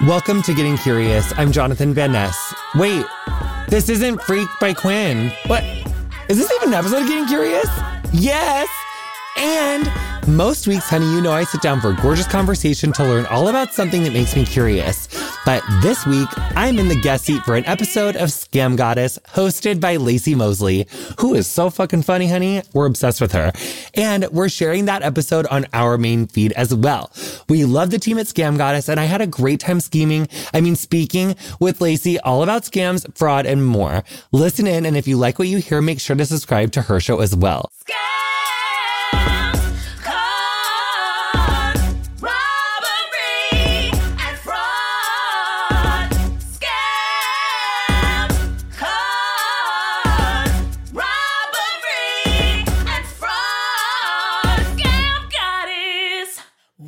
Welcome to Getting Curious. I'm Jonathan Van Ness. Wait, this isn't Freak by Quinn. What? Is this even an episode of Getting Curious? Yes! And most weeks, honey, you know I sit down for a gorgeous conversation to learn all about something that makes me curious. But this week, I'm in the guest seat for an episode of Scam Goddess hosted by Laci Mosley, who is so fucking funny, honey. We're obsessed with her. And we're sharing that episode on our main feed as well. We love the team at Scam Goddess, and I had a great time scheming, I mean, speaking with Laci all about scams, fraud, and more. Listen in, and if you like what you hear, make sure to subscribe to her show as well.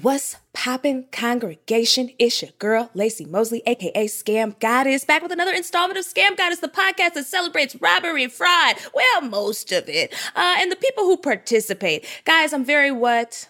What's poppin', congregation? It's your girl, Laci Mosley, aka Scam Goddess, back with another installment of Scam Goddess, the podcast that celebrates robbery and fraud. Well, most of it. Uh, and the people who participate. Guys, I'm very what?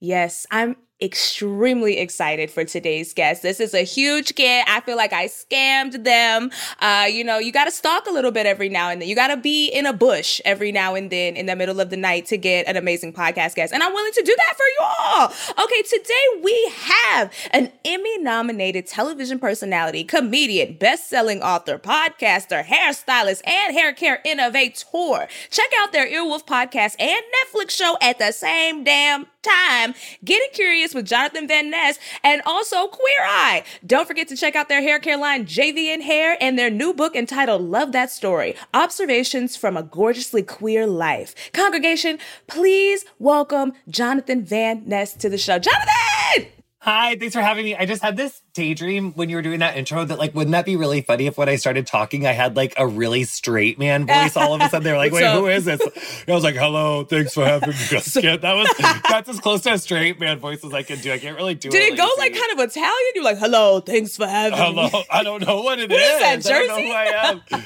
Yes, I'm extremely excited for today's guest. This is a huge get. I feel like I scammed them. Uh, you know, you got to stalk a little bit every now and then. You got to be in a bush every now and then in the middle of the night to get an amazing podcast guest. And I'm willing to do that for you all. Okay, today we have an Emmy nominated television personality, comedian, best selling author, podcaster, hairstylist, and hair care innovator. Check out their Earwolf podcast and Netflix show at the same damn time. Getting curious with Jonathan Van Ness and also Queer Eye. Don't forget to check out their hair care line, JVN Hair, and their new book entitled Love That Story Observations from a Gorgeously Queer Life. Congregation, please welcome Jonathan Van Ness to the show. Jonathan! Hi, thanks for having me. I just had this daydream when you were doing that intro that like, wouldn't that be really funny if when I started talking, I had like a really straight man voice all of a sudden? They were like, wait, who is this? And I was like, hello, thanks for having me. that was that's as close to a straight man voice as I can do. I can't really do Did it. it go like kind of Italian? You're like, hello, thanks for having hello. me. Hello, I don't know what it What is is. that, Jersey? I don't know who I am.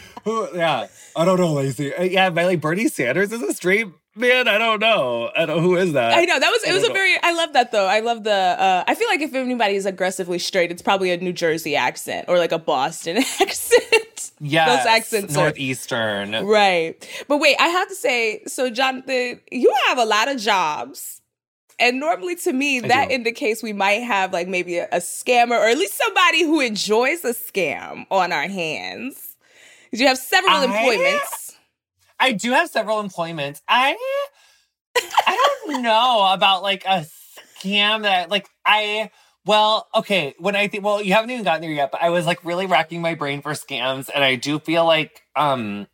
who, yeah, I don't know, Laci. Uh, yeah, my like Bernie Sanders is a straight man. I don't know. I don't who is that? I know that was it was a know. very I love that though. I love the uh I feel like if anybody is aggressively straight, it's probably a New Jersey accent or like a Boston accent. yeah Those accents are northeastern. right. But wait, I have to say, so Jonathan, you have a lot of jobs. And normally to me, I that do. indicates we might have like maybe a, a scammer or at least somebody who enjoys a scam on our hands. You have several I- employments. I do have several employments. I I don't know about like a scam that like I well, okay, when I think well, you haven't even gotten there yet, but I was like really racking my brain for scams and I do feel like um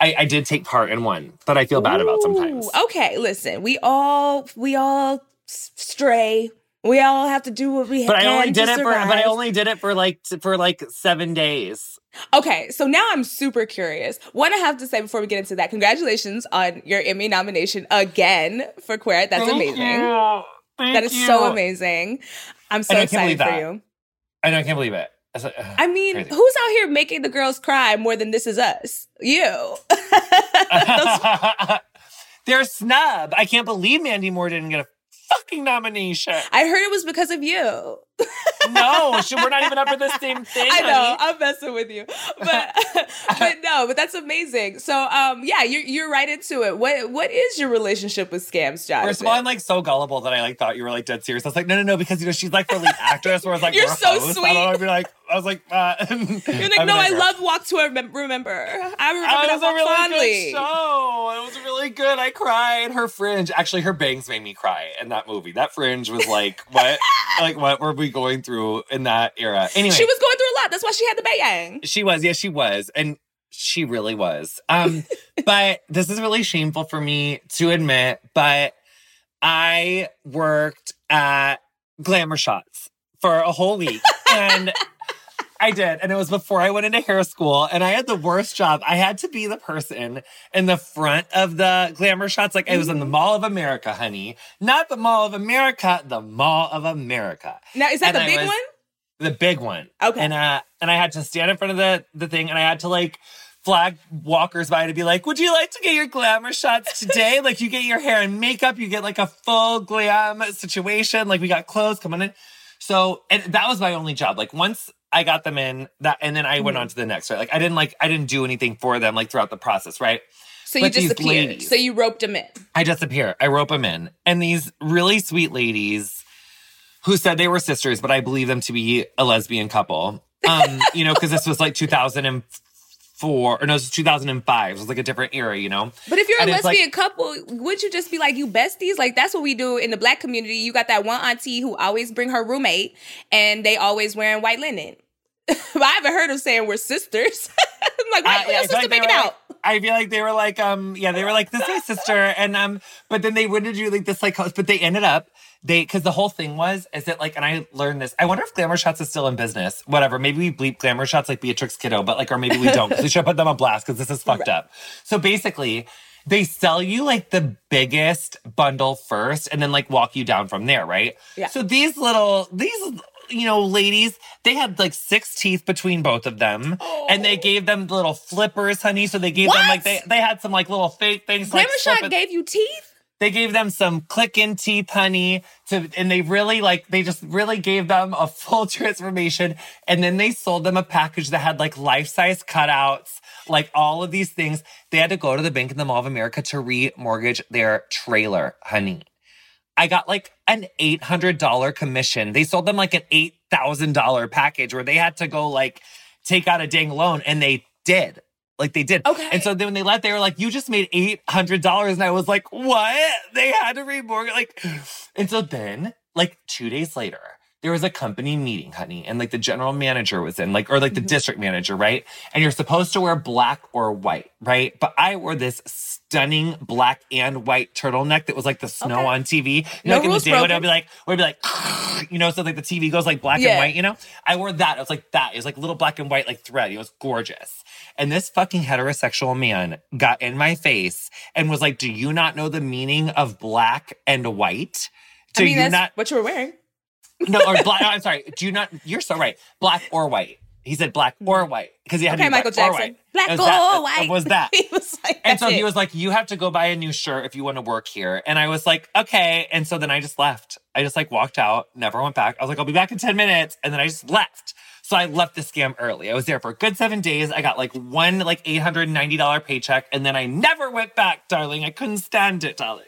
I, I did take part in one that I feel bad about sometimes. Okay, listen, we all we all stray. We all have to do what we But I only to did it for but I only did it for like for like 7 days. Okay, so now I'm super curious. What I have to say before we get into that, congratulations on your Emmy nomination again for Queer. That's Thank amazing. you. Thank That is so amazing. I'm so I can't excited believe for that. you. I know I can't believe it. It's like, ugh, I mean, crazy. who's out here making the girls cry more than This Is Us? You. Those- They're snub. I can't believe Mandy Moore didn't get a fucking nomination. I heard it was because of you. No, we're not even up for the same thing. I know, honey. I'm messing with you, but but no, but that's amazing. So um, yeah, you're you're right into it. What what is your relationship with scams, Jonathan? First of all, I'm like so gullible that I like thought you were like dead serious. I was like, no, no, no, because you know she's like the lead actress. Where I was like, You're so hosts. sweet. I don't know. I'd be like, I was like, uh, You're like, no, I love Walk to Remem- Remember. I remember It that was a one really fondly. good show. It was really good. I cried. Her fringe, actually, her bangs made me cry in that movie. That fringe was like, what, like, what were we going through in that era? Anyway, She was going through a lot. That's why she had the bayang. She was, yes, she was. And she really was. Um, but this is really shameful for me to admit, but I worked at Glamour Shots for a whole week. And I did. And it was before I went into hair school. And I had the worst job. I had to be the person in the front of the glamour shots. Like I was in the Mall of America, honey. Not the Mall of America, the Mall of America. Now, is that And the I big was- one? The big one. Okay. And uh and I had to stand in front of the the thing and I had to like flag walkers by to be like, would you like to get your glamour shots today? like you get your hair and makeup, you get like a full glam situation. Like we got clothes coming in. So, and that was my only job. Like once I got them in that, and then I went Mhm. on to the next, right? Like I didn't like, I didn't do anything for them like throughout the process, right? So you But these disappeared. ladies- So you roped them in. I disappear. I rope them in. And these really sweet ladies who said they were sisters, but I believe them to be a lesbian couple. Um, you know, because this was like 2004, or no, it's 2005. It was like a different era, you know? But if you're a And like- lesbian couple, would you just be like you besties? Like that's what we do in the black community. You got that one auntie who always bring her roommate, and they always wearing white linen. but I haven't heard of saying we're sisters. I'm like, why Uh, yeah, I your feel sister like making were out? like- I feel like they were like, um, yeah, they were like, this is my sister. And um, but then they wouldn't do like this like but they ended up they because the whole thing was is that like and I learned this. I wonder if Glamour Shots is still in business. Whatever. Maybe we bleep Glamour Shots like Beatrix Kiddo, but like or maybe we don't. we should put them on blast because this is fucked up. So basically they sell you like the biggest bundle first and then like walk you down from there, right? Yeah. So these little these you know ladies, they had like six teeth between both of them. And they Oh. gave them little flippers, honey. So they gave them like they they had some like little fake things. like, Glamour slip Shot it- gave you teeth. They gave them some click in teeth, honey. To and they really like they just really gave them a full transformation. And then they sold them a package that had like life size cutouts, like all of these things. They had to go to the Bank in the Mall of America to remortgage their trailer, honey. I got like an $800 commission. They sold them like an $8,000 package where they had to go like take out a dang loan and they did. Like they did. Okay. And so then when they left, they were like, you just made $800. And I was like, what? They had to remortgage. Like, and so then like two days later, there was a company meeting, honey, and like the general manager was in, like, or like the Mhm. district manager, right? And you're supposed to wear black or white, right? But I wore this stunning black and white turtleneck that was like the snow Okay. on TV. You No know, like in the day when. I'd be like, would be like, you know, so like the TV goes like black Yeah. and white, you know? I wore that. It was like that. It was like little black and white, like thread. It was gorgeous. And this fucking heterosexual man got in my face and was like, Do you not know the meaning of black and white? Do I mean, you that's not what you were wearing. No, or black. I'm sorry. Do you not? You're so right. Black or white. He said black hmm. or white because he had Okay, to be Michael black or white. Black It or that- white. It was that. he was like, And so that's he was like, "You have to go buy a new shirt if you want to work here." And I was like, "Okay." And so then I just left. I just like walked out, never went back. I was like, "I'll be back in ten minutes," and then I just left. So I left the scam early. I was there for a good seven days. I got like one like eight hundred ninety dollar paycheck, and then I never went back, darling. I couldn't stand it, darling.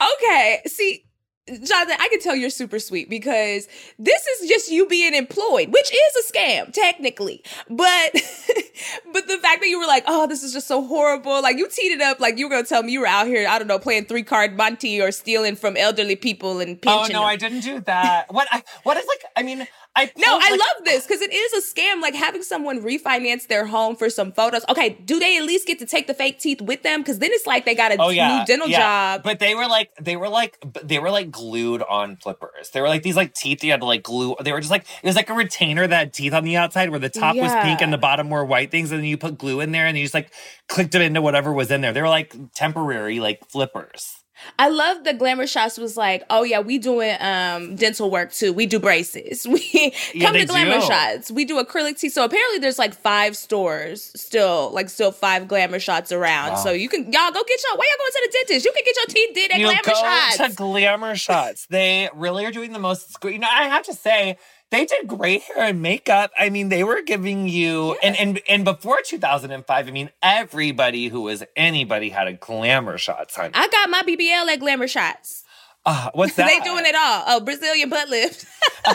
Okay, see, Jonathan, I can tell you're super sweet because this is just you being employed, which is a scam technically. But but the fact that you were like, "Oh, this is just so horrible." Like you teed it up like you were going to tell me you were out here, I don't know, playing three-card Monty or stealing from elderly people and Oh pinching no, them. I didn't do that. What? I, what is like? I mean, I No, I like- love this because it is a scam. Like having someone refinance their home for some photos. Okay, do they at least get to take the fake teeth with them? Because then it's like they got a Oh yeah, new dental yeah. job. But they were like, they were like, they were like glued on flippers. They were like these like teeth you had to like glue. They were just like it was like a retainer that had teeth on the outside where the top was pink and the bottom were white things, and then you put glue in there and you just like clicked them into whatever was in there. They were like temporary like flippers. I love the glamour shots was like, oh yeah, we doing um dental work too. We do braces. We Yeah, come to glamour do. shots. We do acrylic teeth. So apparently there's like five stores still, like still five glamour shots around. Wow. So you can y'all go get your why y'all going to the dentist? You can get your teeth did at you glamour go shots. to glamour shots. They really are doing the most. You know, I have to say. They did great hair and makeup. I mean, they were giving you and and and before 2005, I mean, everybody who was anybody had a glamour shots, honey. I got my BBL at glamour shots. Uh, what's that? they doing it all. Oh, Brazilian butt lift.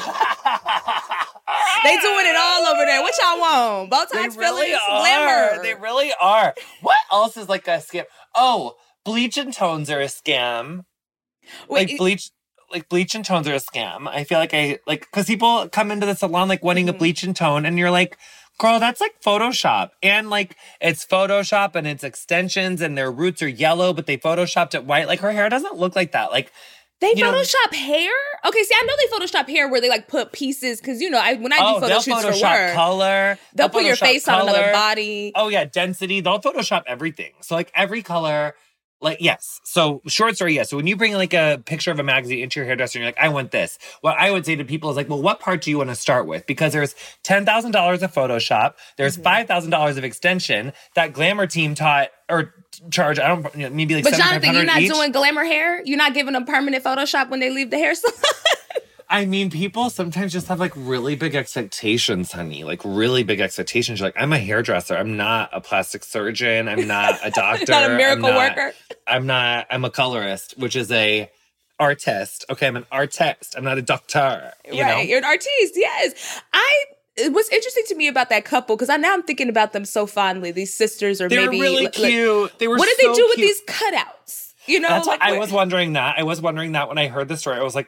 they doing it all over there. What y'all want? Botox They really are. glamour. They really are. What else is like a scam? Oh, bleach and tones are a scam. Wait, like bleach, like bleach and tones are a scam. I feel like I like because people come into the salon like wanting a Mhm. bleach and tone, and you're like. Girl, that's like Photoshop. And like it's Photoshop and it's extensions and their roots are yellow, but they photoshopped it white. Like her hair doesn't look like that. Like They you know- Photoshop hair? Okay, see, I know they Photoshop hair where they like put pieces because you know, I when I oh, do photo they'll shoots for work, color. they'll put your Photoshop face on another body. Oh yeah, density. They'll Photoshop everything. So like every color, like yes. So short story, yes. So when you bring like a picture of a magazine into your hairdresser, and you're like, I want this. What I would say to people is like, well, what part do you want to start with? Because there's ten thousand dollars of Photoshop. There's Mhm. thousand dollars of extension that Glamour team taught or charge. I don't you know, maybe like But Jonathan, you're not each. doing glamour hair. You're not giving them permanent Photoshop when they leave the hair salon. I mean, people sometimes just have like really big expectations, honey. Like really big expectations. You're like, I'm a hairdresser. I'm not a plastic surgeon. I'm not a doctor. I'm not a miracle I'm not, worker. I'm not. I'm a colorist, which is a artist. Okay, I'm an artist. I'm not a doctor. You right. know. You're an artiste. Yes. I. What's interesting to me about that couple because I now I'm thinking about them so fondly. These sisters, or They were maybe really like- cute. They were. what did so they do with these cutouts? You know, like I was wondering that. I was wondering that when I heard the story. I was like,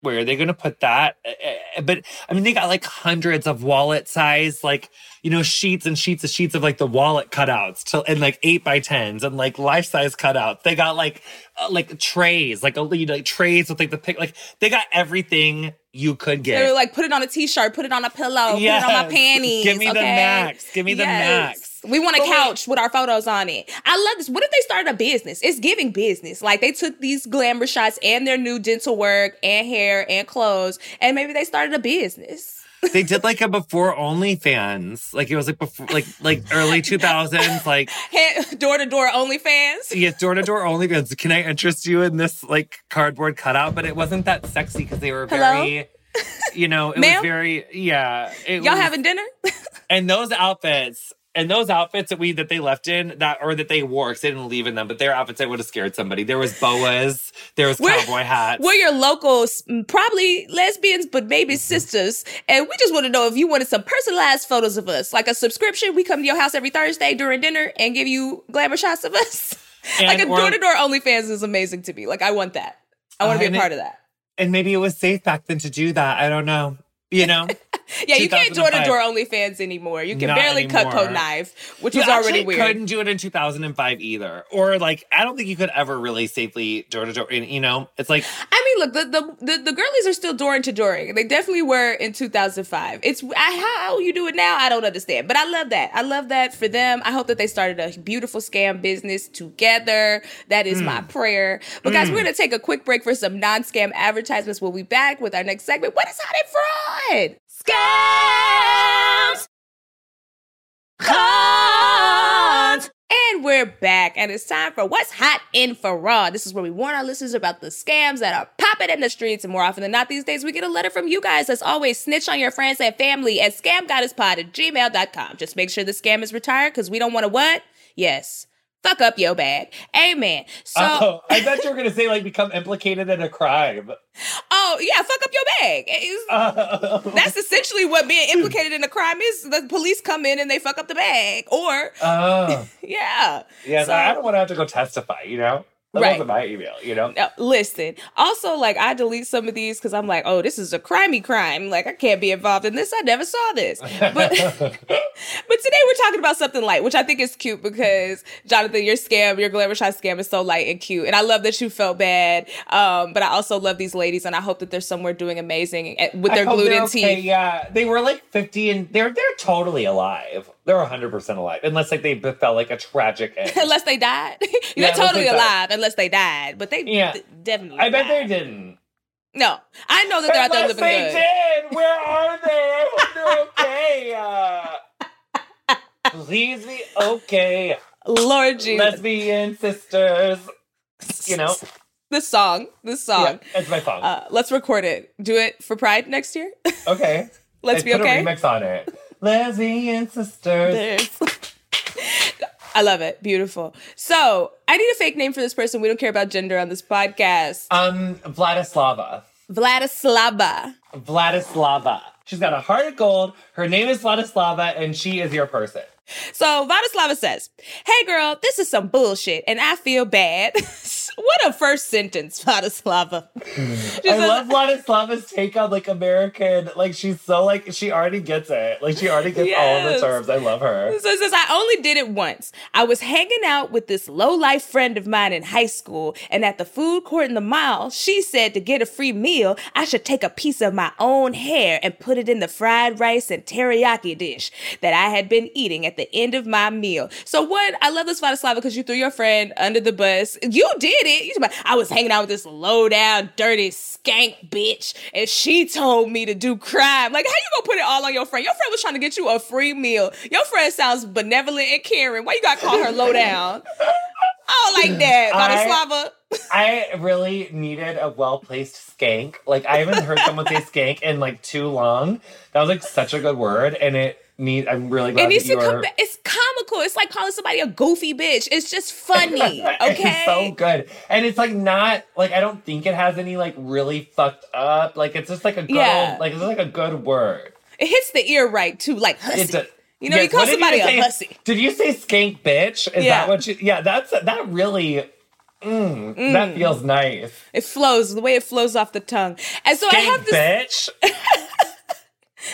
where are they going to put that? Eh, eh, But I mean, they got like hundreds of wallet size, like, you know, sheets and sheets of sheets of like the wallet cutouts to, and like eight by tens and like life size cutouts. They got like, uh, like trays, like, a, you know, like trays with like the pic, like they got everything you could get. They were like, put it on a t-shirt, put it on a pillow, put it on my panties. Give me the max. Give me the max. We want a But wait. couch with our photos on it. I love this. What if they started a business? It's giving business. Like they took these glamour shots and their new dental work and hair and clothes, and maybe they started a business. they did like a before OnlyFans. Like it was like before, like, like early 2000s, like, Door to door OnlyFans. Yes, door to door OnlyFans. Can I interest you in this like cardboard cutout? But it wasn't that sexy because they were Hello? very, you know, it Ma'am? was very, yeah. It Y'all was- having dinner? and those outfits and those outfits that we that they left in that or that they wore because they didn't leave in them, but their outfits that would have scared somebody. There was boas, there was We're- cowboy hats. We're your locals, mm, probably lesbians, but maybe Mm-hmm. sisters. And we just want to know if you wanted some personalized photos of us, like a subscription. We come to your house every Thursday during dinner and give you glamour shots of us. like a door to door OnlyFans is amazing to me. Like I want that. I want to Uh, be a part of that. and maybe it was safe back then to do that. I don't know. You know, Yeah, you can't door to 2005. door OnlyFans anymore. You can Not barely cut anymore. code knife, which you was already weird. couldn't do it in 2005 either. Or like, I don't think you could ever really safely door to door. You know, it's like I mean, look, the, the the the girlies are still door to dooring. They definitely were in 2005. It's I, how you do it now, I don't understand. But I love that. I love that for them. I hope that they started a beautiful scam business together. That is my hmm. prayer. But guys, we're hmm. gonna take a quick break for some non-scam advertisements. We'll be back with our next segment. What is hot and fraud? Scams. Cons. And we're back, and it's time for What's Hot in Fraud. This is where we warn our listeners about the scams that are popping in the streets. And more often than not, these days, we get a letter from you guys. As always, snitch on your friends and family at scamgoddesspod at gmail.com. Just make sure the scam is retired because we don't want to what? Yes. Fuck up your bag. Amen. So, oh, I thought you were gonna say like become implicated in a crime. oh, yeah, fuck up your bag. Oh. that's essentially what being implicated in a crime is. The police come in and they fuck up the bag. Or, Oh, yeah. yes. So- I don't want to have to go testify. You know, that Right. wasn't my email. You know, Now, listen. Also, like I delete some of these because I'm like, oh, this is a crimey crime. Like I can't be involved in this. I never saw this. But but today we're talking about something light, which I think is cute because Jonathan, your scam, your glamour shot scam is so light and cute, and I love that you felt bad. Um, but I also love these ladies, and I hope that they're somewhere doing amazing at- with I their they're gluten okay, teeth. Yeah, they were like fifty, and they're they're totally alive. They're hundred percent alive, unless like they b- felt like a tragic end. unless they died, they're unless they totally died. alive. Unless they died, but they Yeah. d- definitely. I bet they didn't. No, I know that they're out there Unless living they good. did, where are they? I they're okay. Uh, please be okay. Lord Jesus. Lesbian sisters. You know, this song, this song. yeah, it's my song. Uh, let's record it. Do it for Pride next year. okay, let's I be put okay. a remix on it. Lesbian sisters. There's- I love it. Beautiful. So I need a fake name for this person. We don't care about gender on this podcast. Um, Vladislava. Vladislava. Vladislava. She's got a heart of gold. Her name is Vladislava, and she is your person. So Vladislava says, Hey girl, this is some bullshit and I feel bad. what a first sentence, Vladislava. I says- love Vladislava's take on like American. Like she's so like she already gets it. Like she already gets all the terms. I love her. So it says, I only did it once. I was hanging out with this low life friend of mine in high school, and at the food court in the mall, she said to get a free meal, I should take a piece of my own hair and put it in the fried rice and teriyaki dish that I had been eating at the end of my meal. So what? I love this Vladislava because you threw your friend under the bus. You did it. You about, I was hanging out with this low down, dirty skank bitch, and she told me to do crime. Like, how you gonna put it all on your friend? Your friend was trying to get you a free meal. Your friend sounds benevolent and caring. Why you gotta call her low down? I don't like that, I- Vladislava. I really needed a well placed skank. Like I haven't heard someone say skank in like too long. That was like such a good word, and it need. I'm really glad. It needs to you come back. It's comical. It's like calling somebody a goofy bitch. It's just funny. Okay. it's so good, and it's like not like I don't think it has any like really fucked up. Like it's just like a good, Yeah. like it's like a good word. it hits the ear right too, like hussy. It's a, you know, Yes, you call somebody you a say? hussy. Did you say skank bitch? Is Yeah. that what you? Yeah, that's that really. Mm, That feels nice. It flows the way it flows off the tongue. And so I have this bitch.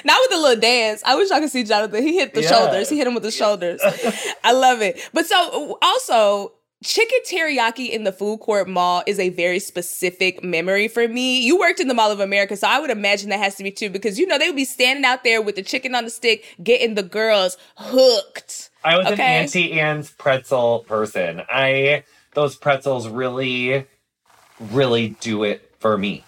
Not with the little dance. I wish I could see Jonathan. He hit the Yeah. shoulders. He hit him with the shoulders. I love it. But so also chicken teriyaki in the food court mall is a very specific memory for me. You worked in the Mall of America, so I would imagine that has to be too because you know they would be standing out there with the chicken on the stick, getting the girls hooked. I was an Auntie Anne's pretzel person. I those pretzels really, really do it for me.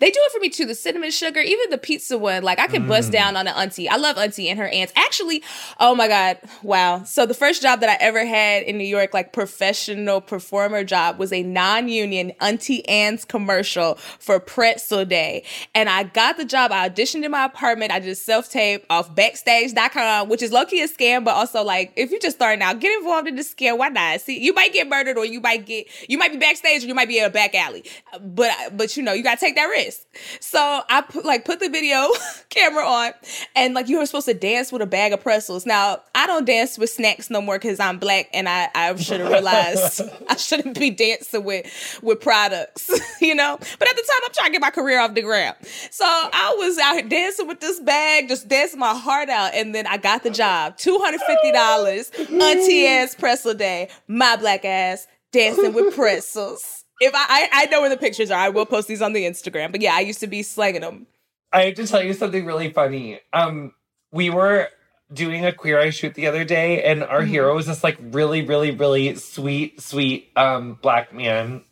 They do it for me too. The cinnamon sugar, even the pizza one. Like I could Mm. bust down on an auntie. I love auntie and her aunts. Actually, oh my god, wow. So the first job that I ever had in New York, like professional performer job, was a non-union auntie Anne's commercial for Pretzel Day, and I got the job. I auditioned in my apartment. I did self tape off Backstage.com, which is low key a scam, but also like if you're just starting out, get involved in the scam. Why not? See, you might get murdered, or you might get you might be backstage, or you might be in a back alley. But but you know you gotta take that risk. So I put like put the video camera on, and like you were supposed to dance with a bag of pretzels. Now I don't dance with snacks no more because I'm black, and I I should have realized I shouldn't be dancing with with products, you know. But at the time, I'm trying to get my career off the ground. So I was out here dancing with this bag, just dancing my heart out, and then I got the job. Two hundred fifty dollars, auntie ass pretzel day, my black ass dancing with pretzels. If I, I I know where the pictures are, I will post these on the Instagram. But yeah, I used to be slanging them. I have to tell you something really funny. Um, we were doing a queer eye shoot the other day, and our Mhm. hero was this like really, really, really sweet, sweet um black man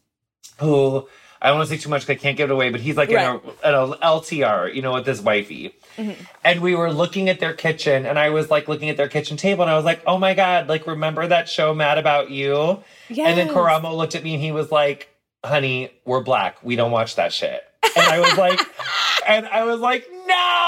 who I don't want to say too much because I can't give it away, but he's like in, a, in a LTR, you know, with his wifey. Mhm. And we were looking at their kitchen, and I was like looking at their kitchen table, and I was like, oh my God, like, remember that show, Mad About You? And then Karamo looked at me and he was like, honey, we're black. We don't watch that shit. And I was like, and I was like, no,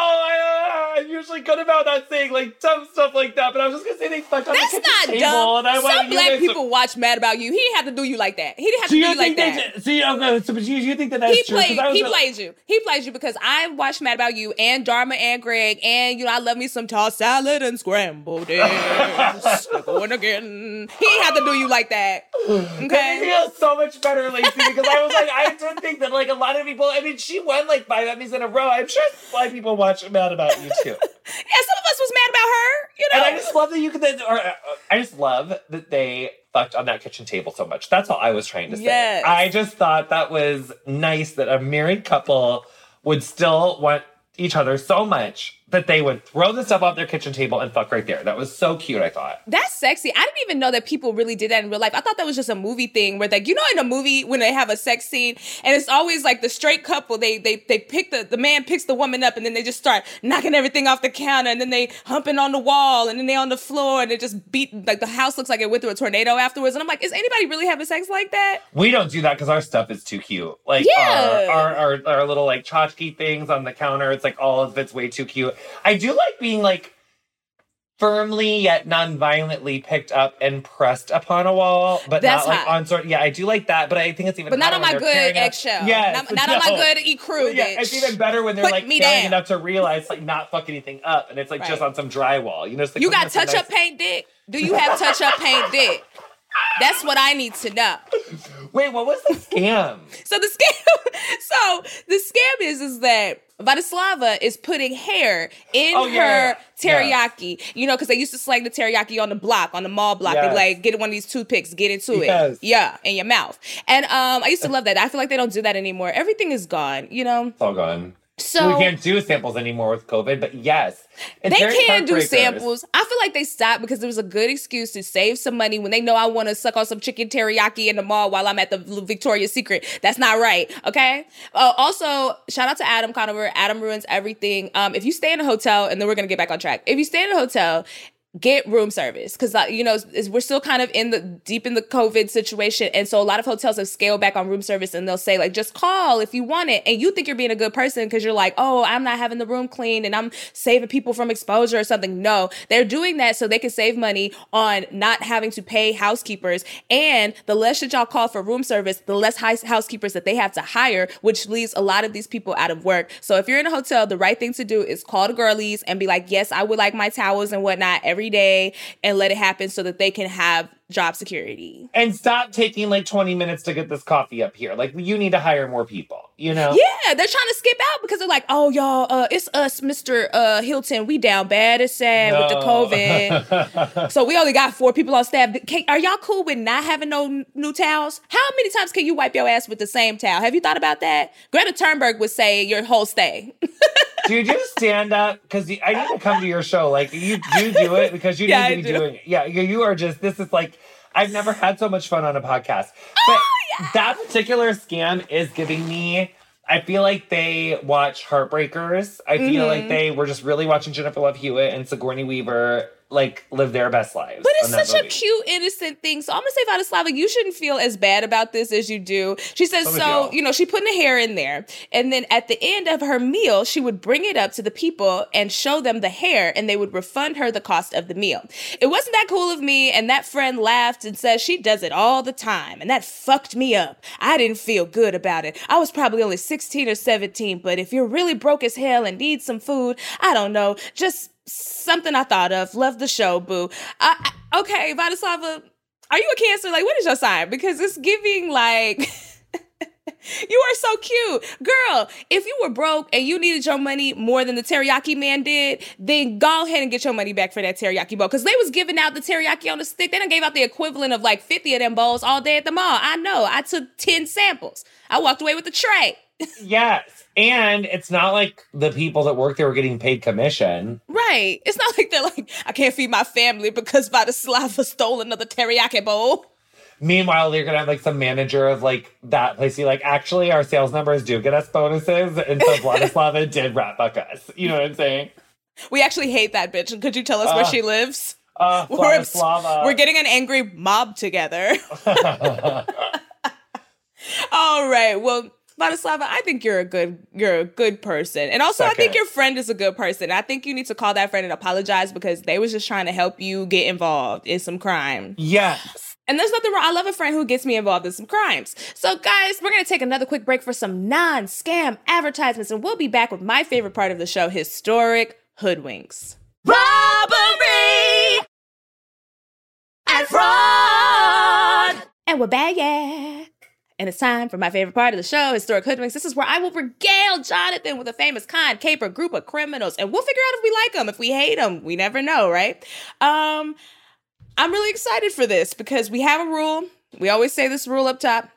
usually good about not saying like dumb stuff like that, but I was just gonna say they fucked on That's the not table, dumb. and I Some black people watch Mad About You. He didn't have to do you like that. He didn't have So to do you you like that. that? So you, okay, so but you, you think that that's he true? 'Cause played. I He a- played you. He plays you because I watched Mad About You and Dharma and Greg and you know I love me some tossed salad and scrambled eggs. Going again. He didn't have to do you like that. Okay. feels so much better, Laci, because I was like, I did think that like a lot of people. I mean, she won like five Emmys in a row. I'm sure black people watch Mad About You too. Yeah, some of us was mad about her. You know. And I just love that you could. That, or, uh, I just love that they fucked on that kitchen table so much. That's all I was trying to say. Yes. I just thought that was nice that a married couple would still want each other so much that they would throw the stuff off their kitchen table and fuck right there. That was so cute. I thought. That's sexy. I didn't even know that people really did that in real life. I thought that was just a movie thing where like you know in a movie when they have a sex scene and it's always like the straight couple they they they pick the the man picks the woman up and then they just start knocking everything off the counter and then they humping on the wall and then they on the floor and they just beat like the house looks like it went through a tornado afterwards and I'm like is anybody really having sex like that? We don't do that because our stuff is too cute. Like Yeah. our, our, our our little like tchotchke things on the counter. It's like all of it's way too cute. I do like being like firmly yet non-violently picked up and pressed upon a wall, but That's not like hot. on sort. Of yeah, I do like that, but I think it's even. But not on my good eggshell. Yeah, Not, not on my good e crew, Yeah, bitch. it's even better when they're Put like me down. enough to realize like not fuck anything up, and it's like just on some drywall. You know, it's like You got touch nice- up paint dick? Do you have touch up paint dick? That's what I need to know. Wait, what was the scam? So the scam, so the scam is is that Vladislava is putting hair in Oh, yeah, her teriyaki. You know, because they used to slang the teriyaki on the block, on the mall block. Yes. be like, get one of these toothpicks, get into Yes. it. Yeah, in your mouth. And um, I used to love that. I feel like they don't do that anymore. Everything is gone. You know. It's all gone. So we can't do samples anymore with COVID, but yes, they can do samples. I feel like they stopped because it was a good excuse to save some money when they know I want to suck on some chicken teriyaki in the mall while I'm at the Victoria's Secret. That's not right. Okay. Uh, also, shout out to Adam Conover. Adam ruins everything. Um, if you stay in a hotel, and then we're gonna get back on track. If you stay in a hotel. Get room service. Because uh, you know we're still kind of in the deep in the covid situation. And so a lot of hotels have scaled back on room service and they'll say like just call if you want it. And you think you're being a good person because you're like oh i'm not having the room cleaned and i'm saving people from exposure or something. No they're doing that so they can save money on not having to pay housekeepers. And the less that y'all call for room service the less housekeepers that they have to hire which leaves a lot of these people out of work. So if you're in a hotel the right thing to do is call the girlies and be like yes i would like my towels and whatnot every day and let it happen so that they can have job security. And stop taking like 20 minutes to get this coffee up here. Like you need to hire more people, you know? Yeah, they're trying to skip out because they're like, oh y'all, uh, it's us, Mr. Uh, Hilton. We down bad and sad no. with the COVID. so we only got four people on staff. Can, are y'all cool with not having no new towels? How many times can you wipe your ass with the same towel? Have you thought about that? Greta Thunberg would say your whole stay. do you stand up? Because I need to come to your show. Like you do do it because you yeah, need to be do. doing it. Yeah, you are just. This is like I've never had so much fun on a podcast. But oh, yeah. that particular scam is giving me. I feel like they watch Heartbreakers. I feel mm-hmm. like they were just really watching Jennifer Love Hewitt and Sigourney Weaver like live their best lives. But it's such movie. a cute, innocent thing. So I'm gonna say Vladislava, you shouldn't feel as bad about this as you do. She says, so, so you know, she put the hair in there. And then at the end of her meal, she would bring it up to the people and show them the hair, and they would refund her the cost of the meal. It wasn't that cool of me, and that friend laughed and says she does it all the time, and that fucked me up. I didn't feel good about it. I was probably only 16 or 17, but if you're really broke as hell and need some food, I don't know, just something I thought of. Love the show, boo. I, okay, Vladislava, are you a Cancer? Like, what is your sign? Because it's giving like. you are so cute. Girl, if you were broke and you needed your money more than the teriyaki man did, then go ahead and get your money back for that teriyaki bowl. Because they was giving out the teriyaki on the stick. They done gave out the equivalent of like 50 of them bowls all day at the mall. I know. I took 10 samples. I walked away with the tray. Yes. And it's not like the people that work there were getting paid commission. Right. It's not like they're like, I can't feed my family because Vladislava stole another teriyaki bowl. Meanwhile, you're gonna have like some manager of like that place. You like, actually, our sales numbers do get us bonuses, and so Vladislava did rat buck us. You know what I'm saying? We actually hate that bitch. And Could you tell us uh, where she lives? Uh, we're, we're getting an angry mob together. All right. Well, Vladislava, I think you're a good you're a good person. And also Second. I think your friend is a good person. I think you need to call that friend and apologize because they was just trying to help you get involved in some crime. Yes. And there's nothing wrong. I love a friend who gets me involved in some crimes. So, guys, we're going to take another quick break for some non scam advertisements, and we'll be back with my favorite part of the show historic hoodwinks. Robbery and fraud. And we're back. And it's time for my favorite part of the show, Historic Hoodwinks. This is where I will regale Jonathan with a famous con, caper, group of criminals, and we'll figure out if we like them. If we hate them, we never know, right? Um, I'm really excited for this because we have a rule. We always say this rule up top.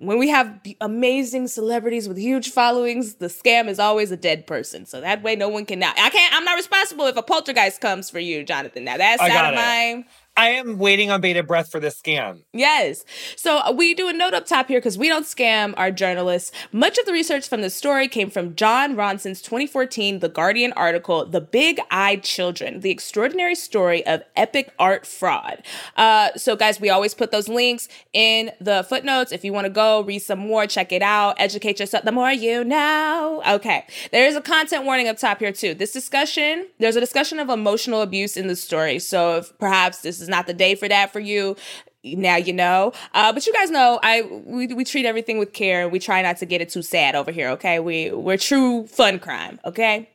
When we have amazing celebrities with huge followings, the scam is always a dead person. So that way, no one can now. I can't. I'm not responsible if a poltergeist comes for you, Jonathan. Now that's out of my I am waiting on bated breath for this scam. Yes. So uh, we do a note up top here because we don't scam our journalists. Much of the research from the story came from Jon Ronson's 2014 The Guardian article, The Big Eyed Children, the extraordinary story of epic art fraud. Uh, so, guys, we always put those links in the footnotes. If you want to go read some more, check it out, educate yourself. The more you know. Okay. There is a content warning up top here, too. This discussion, there's a discussion of emotional abuse in the story. So, if perhaps this is is not the day for that for you. Now you know. Uh, but you guys know i we, we treat everything with care we try not to get it too sad over here okay? We we're true fun crime okay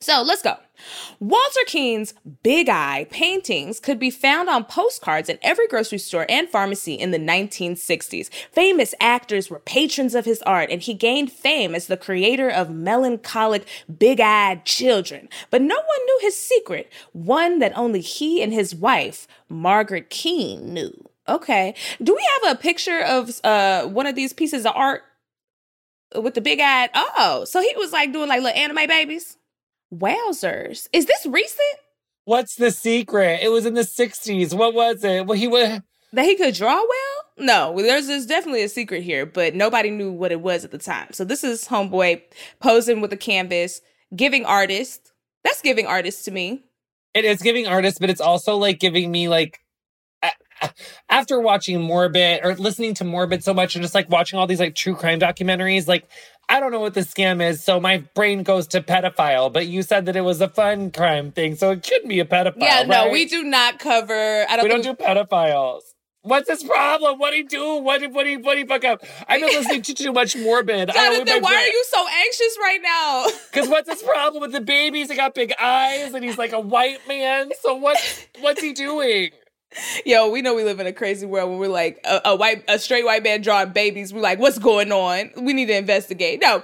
so let's go. Walter Keane's Big Eye paintings could be found on postcards in every grocery store and pharmacy in the 1960s. Famous actors were patrons of his art, and he gained fame as the creator of melancholic, big eyed children. But no one knew his secret, one that only he and his wife, Margaret Keane, knew. Okay. Do we have a picture of uh, one of these pieces of art with the big eyed? Oh, so he was like doing like little anime babies? Wowzers. Is this recent? What's the secret? It was in the 60s. What was it? Well, he was. That he could draw well? No, there's, there's definitely a secret here, but nobody knew what it was at the time. So this is Homeboy posing with a canvas, giving artist. That's giving artist to me. It is giving artist, but it's also like giving me like after watching Morbid or listening to Morbid so much and just like watching all these like true crime documentaries, like I don't know what the scam is, so my brain goes to pedophile. But you said that it was a fun crime thing, so it could be a pedophile. Yeah, no, we do not cover. I don't. We don't do pedophiles. What's his problem? What he do? What did what do what do he fuck up? I've been listening to too much morbid. Jonathan, why are you so anxious right now? Because what's his problem with the babies? He got big eyes and he's like a white man. So what's what's he doing? Yo, we know we live in a crazy world when we're like a, a white, a straight white man drawing babies. We're like, what's going on? We need to investigate. No,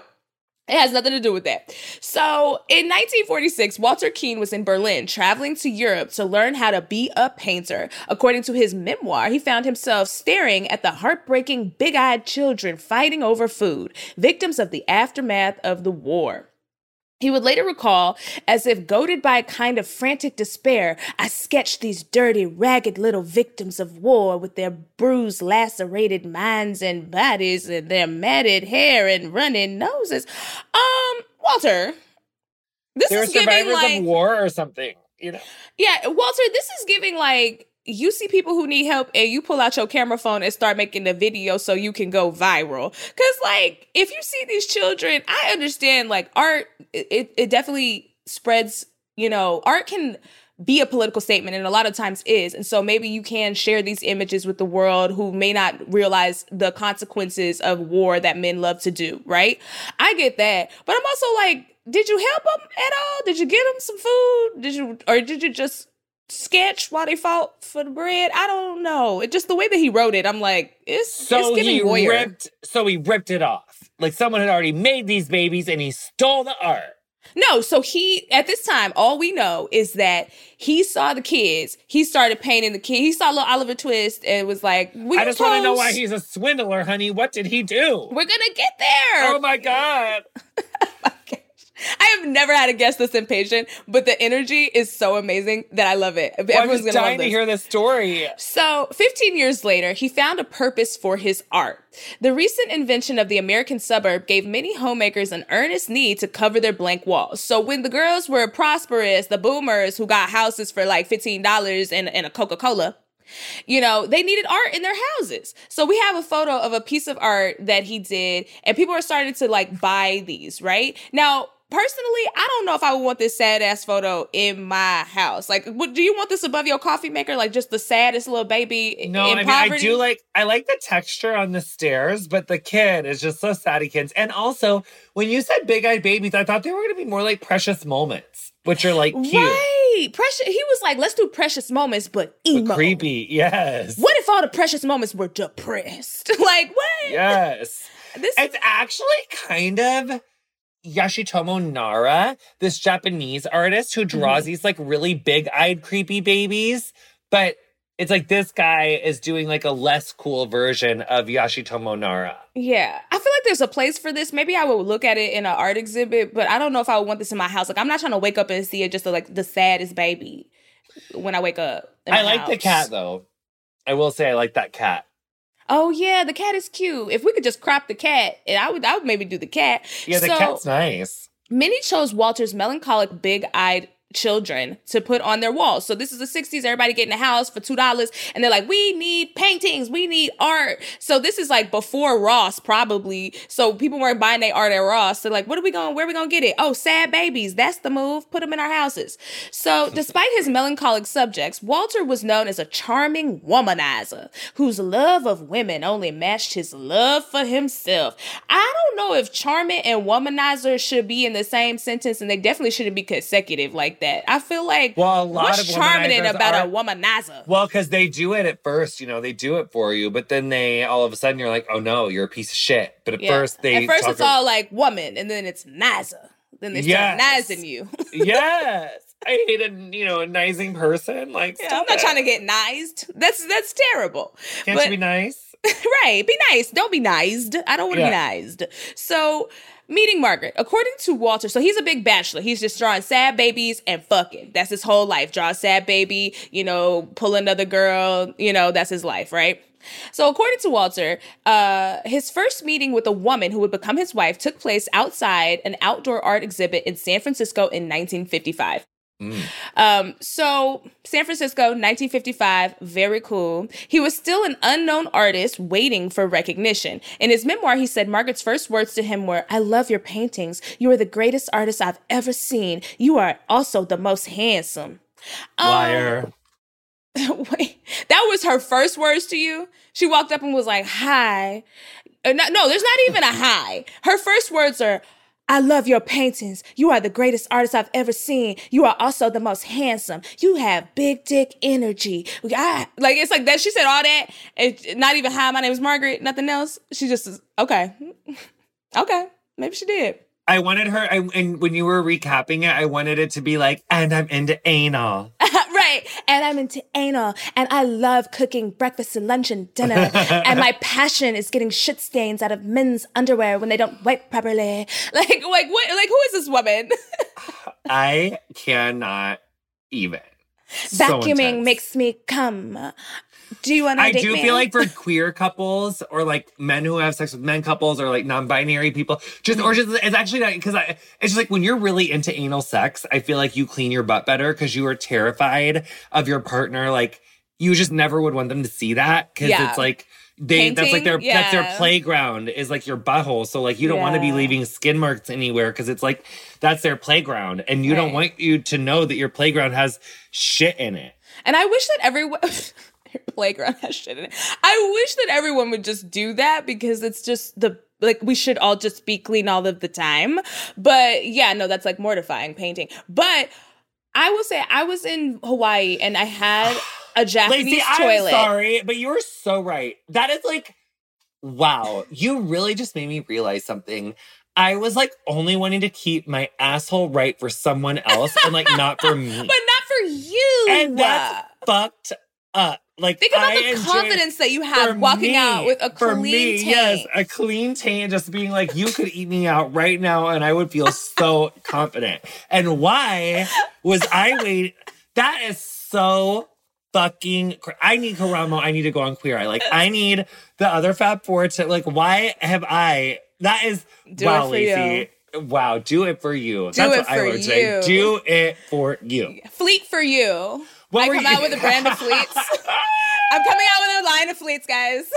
it has nothing to do with that. So, in 1946, Walter Keane was in Berlin traveling to Europe to learn how to be a painter. According to his memoir, he found himself staring at the heartbreaking, big eyed children fighting over food, victims of the aftermath of the war. He would later recall, as if goaded by a kind of frantic despair, I sketched these dirty, ragged little victims of war with their bruised, lacerated minds and bodies and their matted hair and running noses. Um, Walter, this They're is giving like of war or something, you know? Yeah, Walter, this is giving like you see people who need help and you pull out your camera phone and start making the video so you can go viral. Cause like if you see these children, I understand like art it, it definitely spreads, you know, art can be a political statement and a lot of times is. And so maybe you can share these images with the world who may not realize the consequences of war that men love to do, right? I get that. But I'm also like, did you help them at all? Did you get them some food? Did you or did you just sketch while they fought for the bread. I don't know. It just the way that he wrote it. I'm like, it's so it's giving he voyeur. ripped. So he ripped it off. Like someone had already made these babies, and he stole the art. No, so he at this time, all we know is that he saw the kids. He started painting the kid. He saw little Oliver Twist and was like, we I just want to know why he's a swindler, honey. What did he do? We're gonna get there. Oh my god. I have never had a guest this impatient, but the energy is so amazing that I love it. Well, Everyone's I'm dying love to hear this story. So, 15 years later, he found a purpose for his art. The recent invention of the American suburb gave many homemakers an earnest need to cover their blank walls. So, when the girls were prosperous, the boomers who got houses for like $15 and, and a Coca Cola, you know, they needed art in their houses. So we have a photo of a piece of art that he did, and people are starting to like buy these, right? Now, personally, I don't know if I would want this sad ass photo in my house. Like, what, do you want this above your coffee maker? Like, just the saddest little baby No, in I mean poverty? I do like I like the texture on the stairs, but the kid is just so saddy kids. And also, when you said big eyed babies, I thought they were gonna be more like precious moments, which are like cute. Right. Precious. He was like, let's do precious moments, but emo. But creepy, yes. What if all the precious moments were depressed? like, what? Yes. This It's actually kind of Yoshitomo Nara, this Japanese artist who draws Mm-hmm. these like really big eyed, creepy babies. But it's like this guy is doing like a less cool version of Yoshitomo Nara. Yeah, I feel like there's a place for this. Maybe I would look at it in an art exhibit, but I don't know if I would want this in my house. Like, I'm not trying to wake up and see it just like the saddest baby when I wake up. I like the cat though. I will say I like that cat. Oh yeah, the cat is cute. If we could just crop the cat, and I would, I would maybe do the cat. Yeah, the So, cat's nice. Many chose Walter's melancholic, big-eyed children to put on their walls. So this is the 60s, everybody getting a house for $2 and they're like, "We need paintings, we need art." So this is like before Ross probably. So people weren't buying their art at Ross. They're like, "What are we going where are we going to get it?" Oh, sad babies. That's the move. Put them in our houses. So despite his melancholic subjects, Walter was known as a charming womanizer whose love of women only matched his love for himself. I don't know if charming and womanizer should be in the same sentence and they definitely shouldn't be consecutive like that. I feel like Well, a lot what's of charming about are- a womanizer? Well, because they do it at first, you know, they do it for you, but then they all of a sudden you're like, oh no, you're a piece of shit. But at Yeah. first they At first it's all like woman and then it's nizer. Then they start Yes. nizing you. yes. I hate a you know a nizing person. Like Yeah, I'm not it. trying to get nized. That's that's terrible. Can't but- you be nice? right. Be nice. Don't be niced. I don't want to Yeah. be niced. So, meeting Margaret. According to Walter, so he's a big bachelor. He's just drawing sad babies and fucking. That's his whole life. Draw a sad baby, you know, pull another girl, you know, that's his life, right? So, according to Walter, uh, his first meeting with a woman who would become his wife took place outside an outdoor art exhibit in San Francisco in 1955. Mm. Um, so San Francisco, 1955, very cool. He was still an unknown artist waiting for recognition. In his memoir, he said Margaret's first words to him were, I love your paintings. You are the greatest artist I've ever seen. You are also the most handsome. Liar. Um, wait, that was her first words to you? She walked up and was like, hi. Uh, no, no, there's not even a hi. Her first words are, I love your paintings. You are the greatest artist I've ever seen. You are also the most handsome. You have big dick energy. I, like it's like that. She said all that. It, not even hi. My name is Margaret. Nothing else. She just okay, okay. Maybe she did. I wanted her, I, and when you were recapping it, I wanted it to be like, and I'm into anal. right. And I'm into anal. And I love cooking breakfast and lunch and dinner. and my passion is getting shit stains out of men's underwear when they don't wipe properly. Like, like what? Like, who is this woman? I cannot even. Vacuuming so makes me come. Do you want to? I do me? feel like for queer couples or like men who have sex with men couples or like non-binary people, just or just it's actually not because I it's just like when you're really into anal sex, I feel like you clean your butt better because you are terrified of your partner. Like you just never would want them to see that because yeah. it's like they Painting? that's like their yeah. that's their playground is like your butthole. So like you don't yeah. want to be leaving skin marks anywhere because it's like that's their playground, and you right. don't want you to know that your playground has shit in it. And I wish that everyone. playground has shit in it. I wish that everyone would just do that because it's just the like we should all just be clean all of the time. But yeah, no, that's like mortifying painting. But I will say I was in Hawaii and I had a Japanese Laci, toilet. I'm sorry, but you were so right. That is like wow, you really just made me realize something. I was like only wanting to keep my asshole right for someone else and like not for me. but not for you. And that's fucked up. Like think about I the confidence that you have walking me, out with a clean me, taint. Yes, a clean taint, just being like, you could eat me out right now, and I would feel so confident. And why was I wait? That is so fucking. Cr- I need Karamo. I need to go on Queer Eye. Like I need the other Fab Four to like. Why have I? That is do wow, Laci. Wow, do it for you. Do That's it what for I would you. say. Do it for you. Fleet for you. What I come you? out with a brand of fleets. I'm coming out with a line of fleets, guys.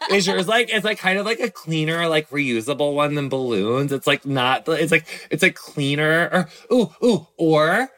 is yours like it's like kind of like a cleaner, like reusable one than balloons? It's like not. It's like it's a cleaner. Or ooh ooh or.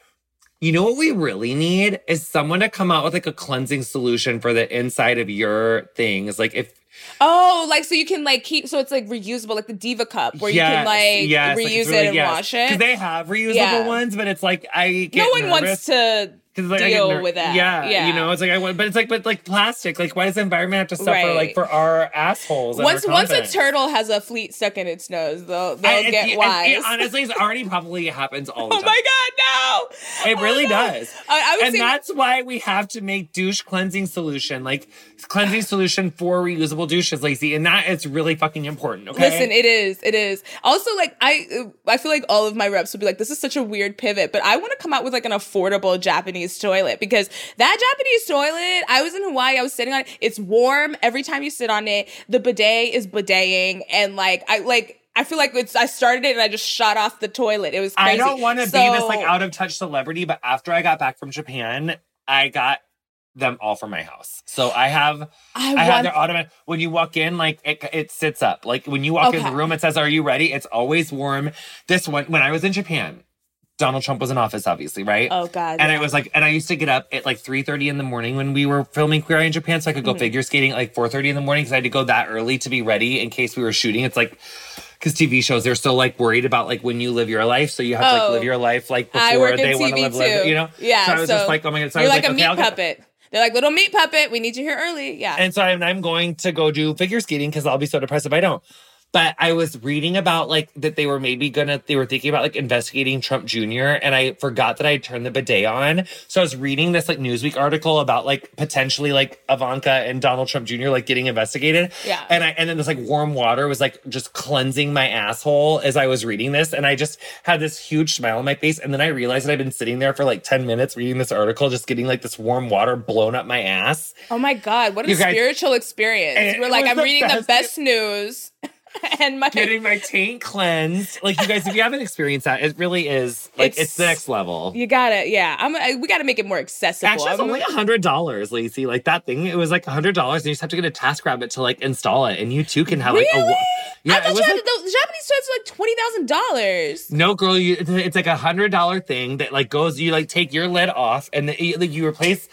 You know what we really need is someone to come out with like a cleansing solution for the inside of your things. Like if Oh, like so you can like keep so it's like reusable, like the Diva cup where yes, you can like yes, reuse like really, it and yes. wash it. Because they have reusable yeah. ones, but it's like I no one nervous. wants to Cause like, deal ner- with that. Yeah, yeah, you know, it's like I want, but it's like, but like plastic. Like, why does the environment have to suffer right. like for our assholes? Once once a turtle has a fleet stuck in its nose, they'll they'll I, get wise. It, honestly, it already probably happens all the oh time. Oh my god, no! It oh really oh does. I, I and that's why we have to make douche cleansing solution, like cleansing solution for reusable douches, Laci, and that is really fucking important. Okay, listen, it is, it is. Also, like I, I feel like all of my reps would be like, this is such a weird pivot, but I want to come out with like an affordable Japanese toilet because that Japanese toilet, I was in Hawaii, I was sitting on it. It's warm every time you sit on it. The bidet is bideting and like I like I feel like it's I started it and I just shot off the toilet. It was crazy. I don't want to so, be this like out of touch celebrity, but after I got back from Japan, I got them all from my house. So I have I, I have their automatic when you walk in, like it, it sits up. Like when you walk okay. in the room, it says, Are you ready? It's always warm. This one when I was in Japan, Donald Trump was in office, obviously, right? Oh God. And yeah. it was like, and I used to get up at like 3:30 in the morning when we were filming Queer Eye in Japan, so I could go mm-hmm. figure skating at like 4:30 in the morning because I had to go that early to be ready in case we were shooting. It's like because TV shows they're so like worried about like when you live your life, so you have to like live oh, your life like before they want to live, live, you know? Yeah. So I was so just like, oh my god, so you're like, like, a okay, meat puppet. They're like little meat puppet. We need you here early. Yeah. And so I'm, I'm going to go do figure skating because I'll be so depressed if I don't. But I was reading about like that they were maybe gonna, they were thinking about like investigating Trump Jr. And I forgot that I turned the bidet on. So I was reading this like Newsweek article about like potentially like Ivanka and Donald Trump Jr. like getting investigated. Yeah. And I, and then this like warm water was like just cleansing my asshole as I was reading this. And I just had this huge smile on my face. And then I realized that I've been sitting there for like 10 minutes reading this article, just getting like this warm water blown up my ass. Oh my God. What a you spiritual guys, experience. We're like, I'm reading best. the best news. and my getting my taint cleansed. Like you guys, if you haven't experienced that, it really is like it's, it's the next level. You gotta, yeah. I'm. I, we gotta make it more accessible. Actually, it's I'm, only a hundred dollars, Laci. Like that thing, it was like a hundred dollars, and you just have to get a TaskRabbit to like install it, and you too can have really? like a. Yeah, I thought you had like, the Japanese toys were like twenty thousand dollars. No, girl, you, it's like a hundred dollar thing that like goes. You like take your lid off, and the, you, like, you replace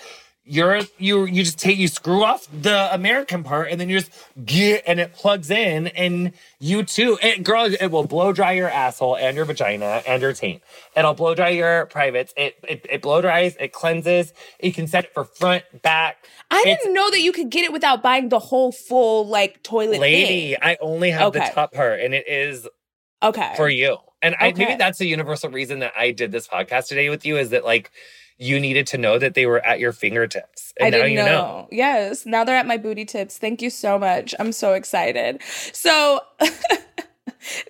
you're you you just take you screw off the American part and then you just get and it plugs in and you too it girl it will blow dry your asshole and your vagina and your taint. It'll blow dry your privates. It it, it blow dries, it cleanses. You can set it for front, back. I it's, didn't know that you could get it without buying the whole full like toilet. Lady, thing. I only have okay. the top part and it is okay for you. And okay. I, maybe that's the universal reason that I did this podcast today with you is that like you needed to know that they were at your fingertips. And I didn't know. know. Yes. Now they're at my booty tips. Thank you so much. I'm so excited. So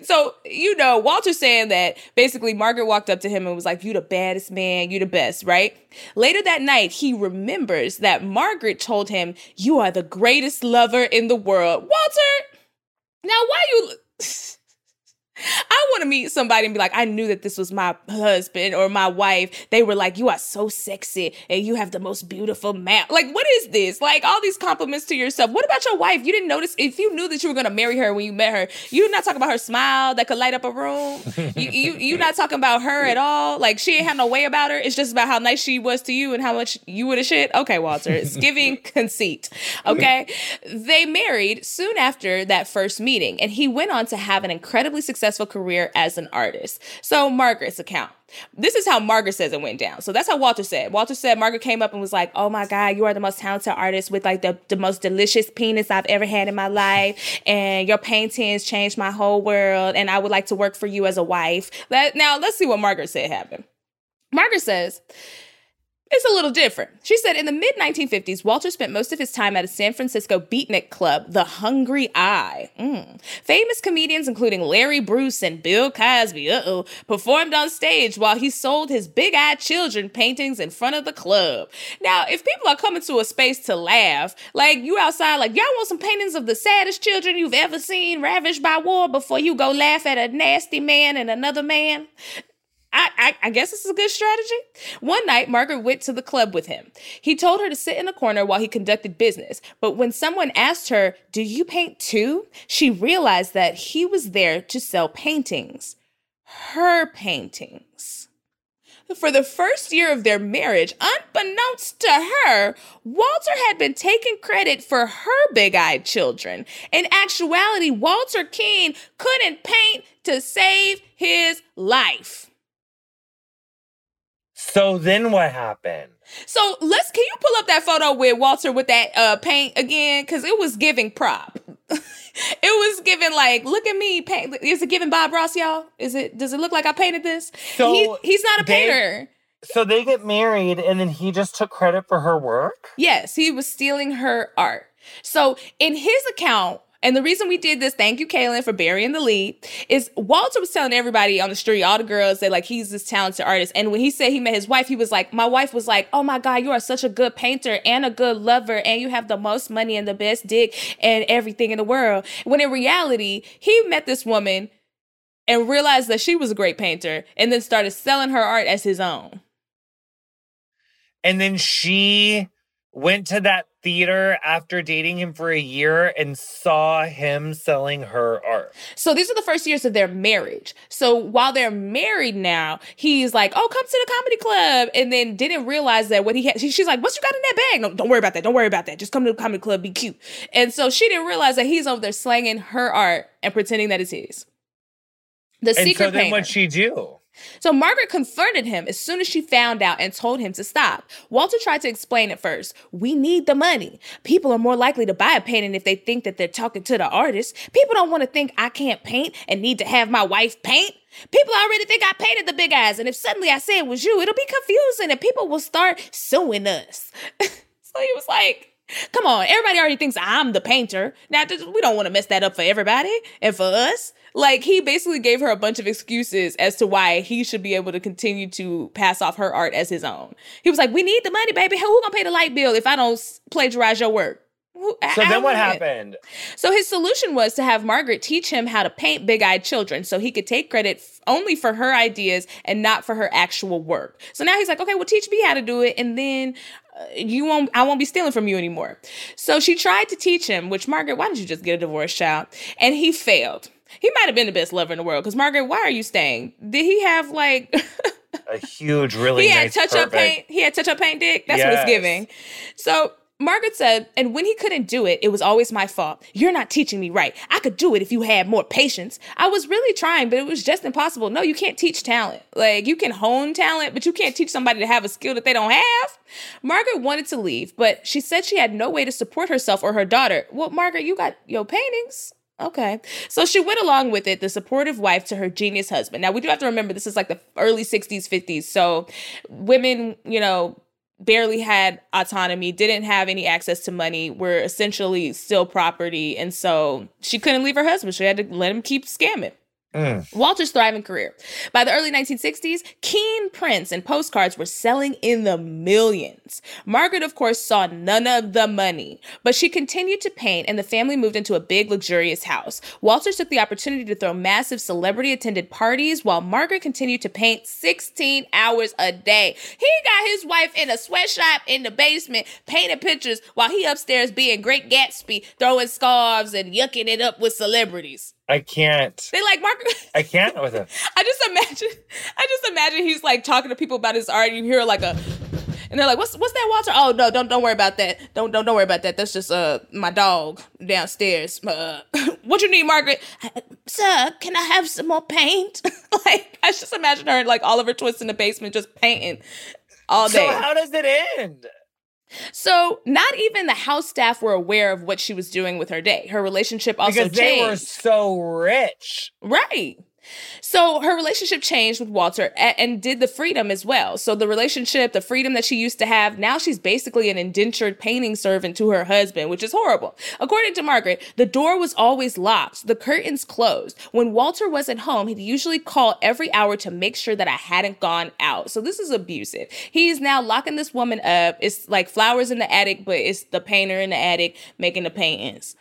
so you know walter's saying that basically margaret walked up to him and was like you the baddest man you the best right later that night he remembers that margaret told him you are the greatest lover in the world walter now why you I want to meet somebody and be like, I knew that this was my husband or my wife. They were like, You are so sexy and you have the most beautiful mouth. Like, what is this? Like, all these compliments to yourself. What about your wife? You didn't notice if you knew that you were going to marry her when you met her, you're not talking about her smile that could light up a room. you, you, you're not talking about her at all. Like, she ain't had no way about her. It's just about how nice she was to you and how much you would have shit. Okay, Walter, it's giving conceit. Okay. They married soon after that first meeting, and he went on to have an incredibly successful successful career as an artist. So, Margaret's account. This is how Margaret says it went down. So that's how Walter said. Walter said Margaret came up and was like, "Oh my God, you are the most talented artist with like the, the most delicious penis I've ever had in my life, and your paintings changed my whole world, and I would like to work for you as a wife." Let, now let's see what Margaret said happened. Margaret says, it's a little different. She said in the mid 1950s, Walter spent most of his time at a San Francisco beatnik club, the hungry i. Mm. Famous comedians, including Larry Bruce and Bill Cosby, uh oh, performed on stage while he sold his big eyed children paintings in front of the club. Now, if people are coming to a space to laugh, like you outside, like y'all want some paintings of the saddest children you've ever seen ravished by war before you go laugh at a nasty man and another man? I, I, I, guess this is a good strategy. One night, Margaret went to the club with him. He told her to sit in a corner while he conducted business. But when someone asked her, Do you paint too? she realized that he was there to sell paintings. Her paintings. For the first year of their marriage, unbeknownst to her, Walter had been taking credit for her big eyed children. In actuality, Walter Keane couldn't paint to save his life. So then what happened? So let's can you pull up that photo with Walter with that uh paint again? Cause it was giving prop. it was giving like, look at me paint. Is it giving Bob Ross, y'all? Is it does it look like I painted this? So he, he's not a they, painter. So they get married and then he just took credit for her work? Yes, he was stealing her art. So in his account, and the reason we did this, thank you, Kaylin, for burying the lead, is Walter was telling everybody on the street, all the girls, that like he's this talented artist. And when he said he met his wife, he was like, My wife was like, Oh my God, you are such a good painter and a good lover, and you have the most money and the best dick and everything in the world. When in reality, he met this woman and realized that she was a great painter and then started selling her art as his own. And then she went to that theater after dating him for a year and saw him selling her art. So these are the first years of their marriage. So while they're married now, he's like, "Oh, come to the comedy club," and then didn't realize that what he had. She's like, "What you got in that bag?" No, don't worry about that. Don't worry about that. Just come to the comedy club, be cute. And so she didn't realize that he's over there slanging her art and pretending that it's his. The and secret so then painter. what'd she do? So Margaret confronted him as soon as she found out and told him to stop. Walter tried to explain at first. We need the money. People are more likely to buy a painting if they think that they're talking to the artist. People don't want to think I can't paint and need to have my wife paint. People already think I painted the big eyes, and if suddenly I say it was you, it'll be confusing and people will start suing us. so he was like, Come on, everybody already thinks I'm the painter. Now, we don't want to mess that up for everybody and for us. Like, he basically gave her a bunch of excuses as to why he should be able to continue to pass off her art as his own. He was like, We need the money, baby. Who gonna pay the light bill if I don't plagiarize your work? Who So then what happened? So his solution was to have Margaret teach him how to paint big-eyed children so he could take credit f- only for her ideas and not for her actual work. So now he's like, "Okay, well teach me how to do it and then uh, you won't I won't be stealing from you anymore." So she tried to teach him, which Margaret, why don't you just get a divorce child? And he failed. He might have been the best lover in the world cuz Margaret, why are you staying? Did he have like a huge, really he had nice, touch up paint. He had touch up paint dick. That's what Yes. it's giving. So Margaret said, and when he couldn't do it, it was always my fault. You're not teaching me right. I could do it if you had more patience. I was really trying, but it was just impossible. No, you can't teach talent. Like you can hone talent, but you can't teach somebody to have a skill that they don't have. Margaret wanted to leave, but she said she had no way to support herself or her daughter. Well, Margaret, you got your paintings. Okay. So she went along with it, the supportive wife to her genius husband. Now, we do have to remember this is like the early 60s, 50s. So women, you know, barely had autonomy, didn't have any access to money, were essentially still property. And so she couldn't leave her husband. She had to let him keep scamming. Mm. Walter's thriving career. By the early 1960s, Keane prints and postcards were selling in the millions. Margaret, of course, saw none of the money, but she continued to paint and the family moved into a big, luxurious house. Walter took the opportunity to throw massive celebrity attended parties while Margaret continued to paint 16 hours a day. He got his wife in a sweatshop in the basement painting pictures while he upstairs being Great Gatsby, throwing scarves and yucking it up with celebrities. I can't. They like Margaret. I can't with him. I just imagine, I just imagine he's like talking to people about his art. And you hear like a, and they're like, "What's what's that, Walter? Oh no, don't don't worry about that. Don't don't don't worry about that. That's just uh my dog downstairs. Uh, what you need, Margaret? "Uh, Sir, can I have some more paint? like I just imagine her like Oliver Twist in the basement just painting all day. So how does it end? So not even the house staff were aware of what she was doing with her day. Her relationship also Because they changed. were so rich. Right. So her relationship changed with Walter and did the freedom as well. So the relationship, the freedom that she used to have, now she's basically an indentured painting servant to her husband, which is horrible. According to Margaret, the door was always locked, the curtains closed. When Walter wasn't home, he'd usually call every hour to make sure that I hadn't gone out. So this is abusive. He's now locking this woman up. It's like flowers in the attic, but it's the painter in the attic making the paintings.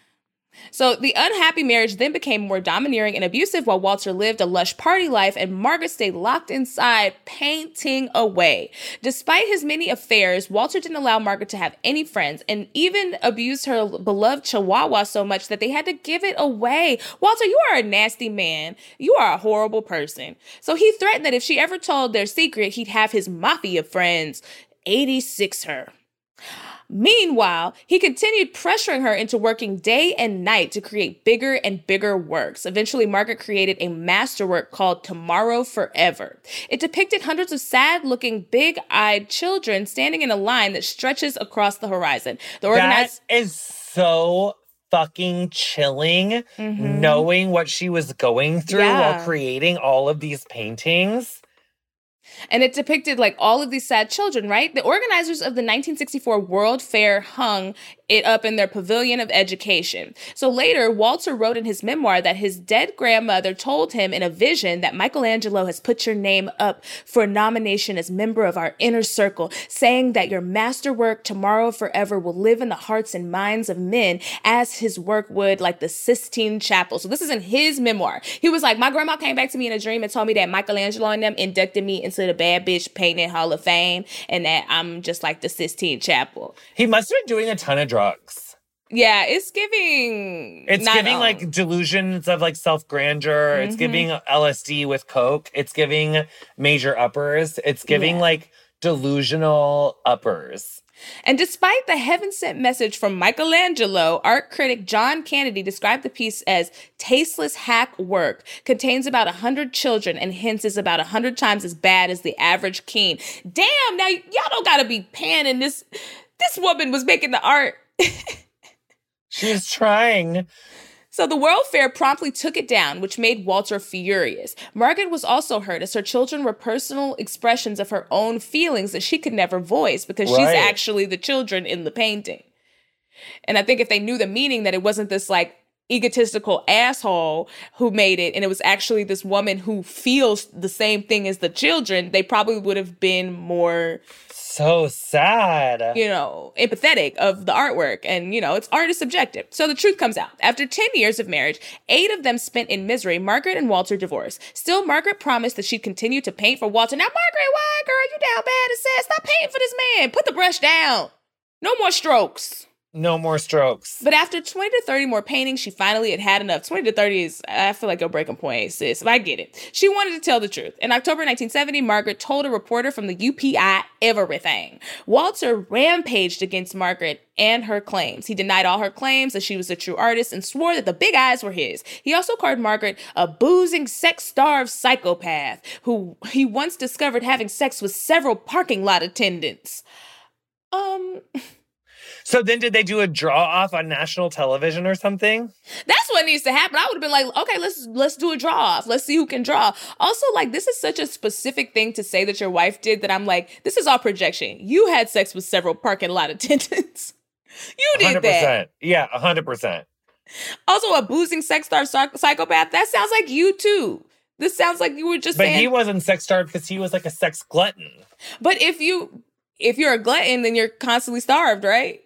So the unhappy marriage then became more domineering and abusive while Walter lived a lush party life and Margaret stayed locked inside painting away. Despite his many affairs, Walter didn't allow Margaret to have any friends and even abused her beloved chihuahua so much that they had to give it away. Walter, you are a nasty man. You are a horrible person. So he threatened that if she ever told their secret, he'd have his mafia friends 86 her. Meanwhile, he continued pressuring her into working day and night to create bigger and bigger works. Eventually, Margaret created a masterwork called Tomorrow Forever. It depicted hundreds of sad looking, big eyed children standing in a line that stretches across the horizon. The That organized. is so fucking chilling Mhm. knowing what she was going through Yeah. while creating all of these paintings. And it depicted like all of these sad children, right? The organizers of the 1964 World Fair hung it up in their pavilion of education. So later, Walter wrote in his memoir that his dead grandmother told him in a vision that Michelangelo has put your name up for nomination as member of our inner circle, saying that your masterwork tomorrow forever will live in the hearts and minds of men as his work would like the Sistine Chapel. So this is in his memoir. He was like, my grandma came back to me in a dream and told me that Michelangelo and them inducted me into the Bad Bitch Painting Hall of Fame and that I'm just like the Sistine Chapel. He must have been doing a ton of drugs. Yeah, it's giving. It's giving like delusions of like self grandeur. It's Mhm. giving LSD with coke. It's giving major uppers. It's giving Yeah. like delusional uppers. And despite the heaven sent message from Michelangelo, art critic John Canaday described the piece as tasteless hack work, contains about 100 children, and hence is about 100 times as bad as the average Keane. Damn, now y'all don't gotta be panning this. This woman was making the art. She's trying. So the World Fair promptly took it down, which made Walter furious. Margaret was also hurt as her children were personal expressions of her own feelings that she could never voice because she's actually the children in the painting. And I think if they knew the meaning that it wasn't this like egotistical asshole who made it and it was actually this woman who feels the same thing as the children they probably would have been more so sad. You know, empathetic of the artwork. And, you know, it's art is subjective. So the truth comes out. After 10 years of marriage, eight of them spent in misery, Margaret and Walter divorced. Still, Margaret promised that she'd continue to paint for Walter. Now, Margaret, why, girl, you down bad and sad. Stop painting for this man. Put the brush down. No more strokes. No more strokes. But after 20 to 30 more paintings, she finally had had enough. 20 to 30 is, I feel like a breaking point, sis. I get it. She wanted to tell the truth. In October 1970, Margaret told a reporter from the UPI everything. Walter rampaged against Margaret and her claims. He denied all her claims that she was a true artist and swore that the big eyes were his. He also called Margaret a boozing, sex starved psychopath who he once discovered having sex with several parking lot attendants. Um. So then did they do a draw off on national television or something? That's what needs to happen. I would have been like, okay, let's let's do a draw off. Let's see who can draw. Also, like this is such a specific thing to say that your wife did that I'm like, this is all projection. You had sex with several parking lot attendants. you did 100%. that. Yeah, hundred percent. Also, a boozing sex starved psychopath. That sounds like you too. This sounds like you were just. But saying, he wasn't sex starved because he was like a sex glutton. But if you if you're a glutton, then you're constantly starved, right?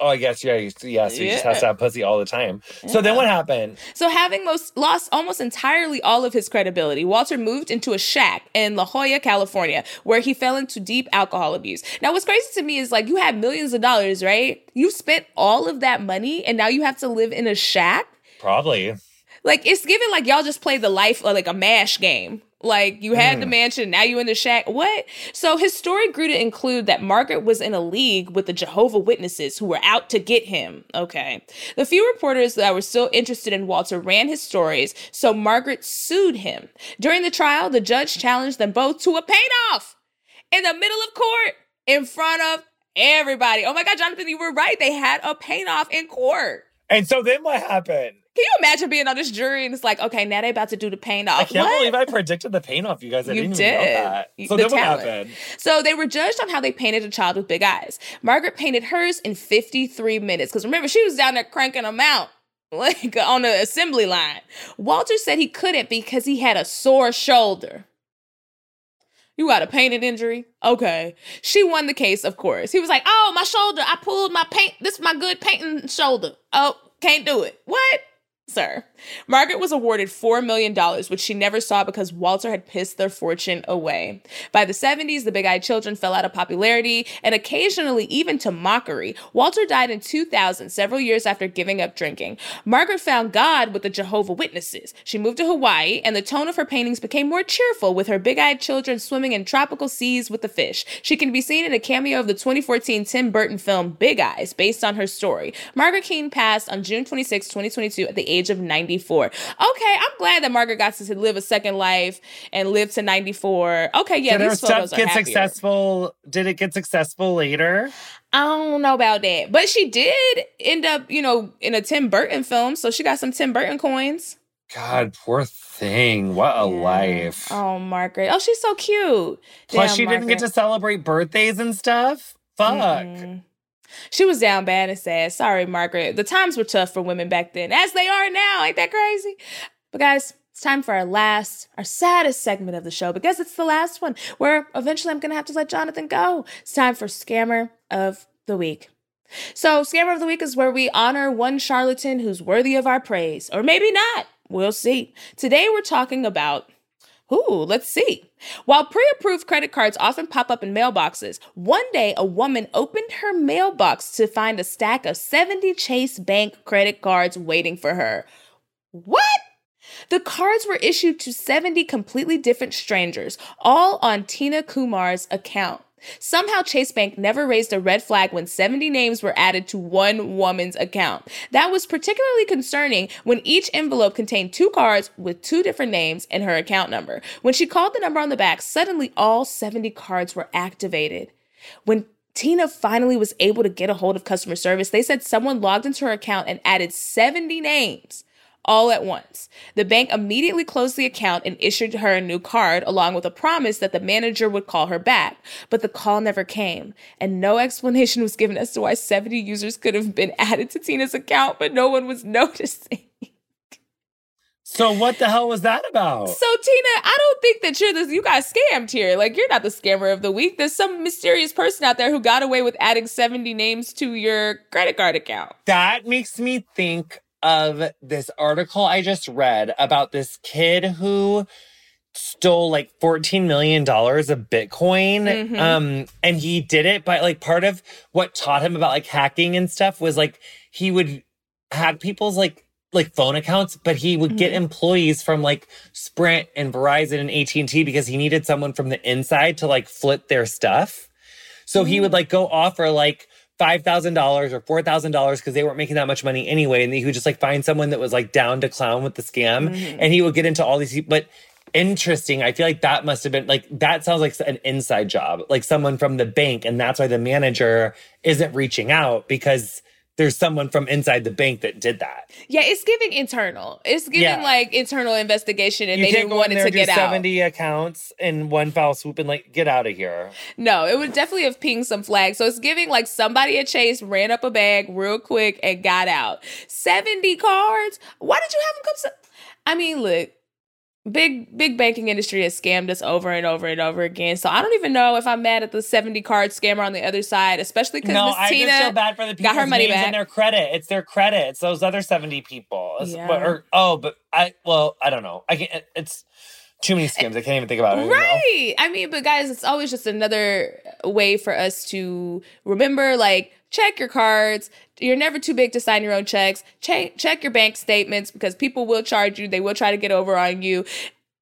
Oh, I guess yeah, yeah. So he yeah. just has to have pussy all the time. Yeah. So then what happened? So having most lost almost entirely all of his credibility, Walter moved into a shack in La Jolla, California, where he fell into deep alcohol abuse. Now, what's crazy to me is like you had millions of dollars, right? You spent all of that money, and now you have to live in a shack. Probably. Like it's given like y'all just play the life like a mash game. Like you had mm. the mansion, now you in the shack. What? So his story grew to include that Margaret was in a league with the Jehovah Witnesses who were out to get him. Okay. The few reporters that were still interested in Walter ran his stories, so Margaret sued him. During the trial, the judge challenged them both to a paint off in the middle of court in front of everybody. Oh my God, Jonathan, you were right. They had a paint off in court. And so then what happened? Can you imagine being on this jury and it's like, okay, now they're about to do the paint off? I can't what? believe I predicted the paint off, you guys. I you didn't did. even know that. So the then what happened? So they were judged on how they painted a child with big eyes. Margaret painted hers in 53 minutes. Because remember, she was down there cranking them out like on the assembly line. Walter said he couldn't because he had a sore shoulder. You got a painted injury? Okay. She won the case, of course. He was like, Oh, my shoulder. I pulled my paint. This is my good painting shoulder. Oh, can't do it. What? Sir. Margaret was awarded $4 million, which she never saw because Walter had pissed their fortune away. By the 70s, the Big Eyed Children fell out of popularity and occasionally even to mockery. Walter died in 2000, several years after giving up drinking. Margaret found God with the Jehovah Witnesses. She moved to Hawaii, and the tone of her paintings became more cheerful, with her Big Eyed Children swimming in tropical seas with the fish. She can be seen in a cameo of the 2014 Tim Burton film Big Eyes, based on her story. Margaret Keane passed on June 26, 2022, at the age age of 94. Okay, I'm glad that Margaret got to live a second life and live to 94. Okay, yeah, did these her photos stuff get successful? Did it get successful later? I don't know about that, but she did end up, you know, in a Tim Burton film, so she got some Tim Burton coins. God, poor thing. What a yeah. life. Oh, Margaret. Oh, she's so cute. Plus, Damn, she Margaret. didn't get to celebrate birthdays and stuff. Fuck. mm she was down bad and sad. Sorry, Margaret. The times were tough for women back then, as they are now. Ain't that crazy? But guys, it's time for our last, our saddest segment of the show because it's the last one where eventually I'm going to have to let Jonathan go. It's time for Scammer of the Week. So, Scammer of the Week is where we honor one charlatan who's worthy of our praise, or maybe not. We'll see. Today we're talking about Ooh, let's see. While pre approved credit cards often pop up in mailboxes, one day a woman opened her mailbox to find a stack of 70 Chase Bank credit cards waiting for her. What? The cards were issued to 70 completely different strangers, all on Tina Kumar's account. Somehow, Chase Bank never raised a red flag when 70 names were added to one woman's account. That was particularly concerning when each envelope contained two cards with two different names and her account number. When she called the number on the back, suddenly all 70 cards were activated. When Tina finally was able to get a hold of customer service, they said someone logged into her account and added 70 names all at once. The bank immediately closed the account and issued her a new card, along with a promise that the manager would call her back. But the call never came, and no explanation was given as to why 70 users could have been added to Tina's account, but no one was noticing. So what the hell was that about? So Tina, I don't think that you're this. You got scammed here. Like you're not the scammer of the week. There's some mysterious person out there who got away with adding 70 names to your credit card account. That makes me think of this article I just read about this kid who stole like 14 million dollars of bitcoin mm-hmm. um and he did it by like part of what taught him about like hacking and stuff was like he would hack people's like like phone accounts, but he would get mm-hmm. employees from like Sprint and Verizon and AT&T because he needed someone from the inside to like flip their stuff. So mm-hmm. he would mm-hmm. like go offer like $5,000 or $4,000 because they weren't making that much money anyway. And he would just like find someone that was like down to clown with the scam. Mm-hmm. And he would get into all these, but interesting. I feel like that must have been like, that sounds like an inside job, like someone from the bank. And that's why the manager isn't reaching out because there's someone from inside the bank that did that. Yeah, it's giving internal. It's giving yeah. like internal investigation, and you they didn't want it to get out. Seventy accounts in one foul swoop and like get out of here. No, it would definitely have pinged some flags. So it's giving like somebody a chase, ran up a bag real quick, and got out. Seventy cards. Why did you have them come? So- I mean, look big big banking industry has scammed us over and over and over again. So I don't even know if I'm mad at the 70 card scammer on the other side, especially because no, I Tina just feel bad for the people got her money back. and their credit. It's their credit. It's those other 70 people. Yeah. or, oh, but I well, I don't know. I can't it's too many scams. I can't even think about it. Right. I mean, but guys, it's always just another way for us to remember like check your cards. You're never too big to sign your own checks. Check check your bank statements because people will charge you. They will try to get over on you.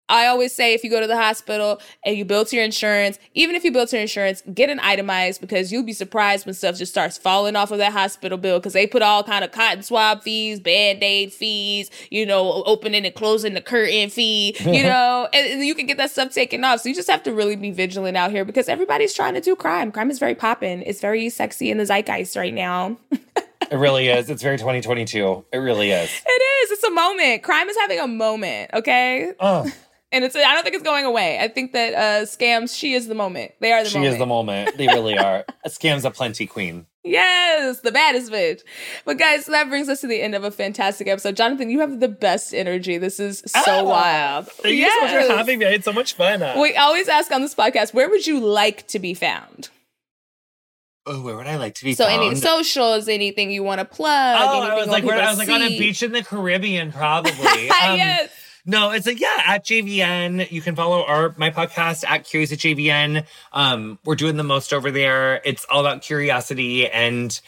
I always say if you go to the hospital and you bill to your insurance, even if you bill to your insurance, get an itemized because you'll be surprised when stuff just starts falling off of that hospital bill because they put all kind of cotton swab fees, band-aid fees, you know, opening and closing the curtain fee, you know, and, and you can get that stuff taken off. So you just have to really be vigilant out here because everybody's trying to do crime. Crime is very popping. It's very sexy in the zeitgeist right now. it really is. It's very 2022. It really is. It is. It's a moment. Crime is having a moment, okay? Oh and it's I don't think it's going away. I think that uh scams, she is the moment. They are the she moment. is the moment. They really are. scams a plenty queen. Yes, the baddest bitch. But guys, that brings us to the end of a fantastic episode. Jonathan, you have the best energy. This is so oh, wild. Thank yes. you so much for having me. I had so much fun. We always ask on this podcast, where would you like to be found? Oh, where would I like to be so found? any socials, anything you want to plug? Oh, I was like, where, I was like on a beach in the Caribbean, probably. Um, yes. No, it's like yeah, at JVN. You can follow our my podcast at Curious at JVN. Um, we're doing the most over there. It's all about curiosity and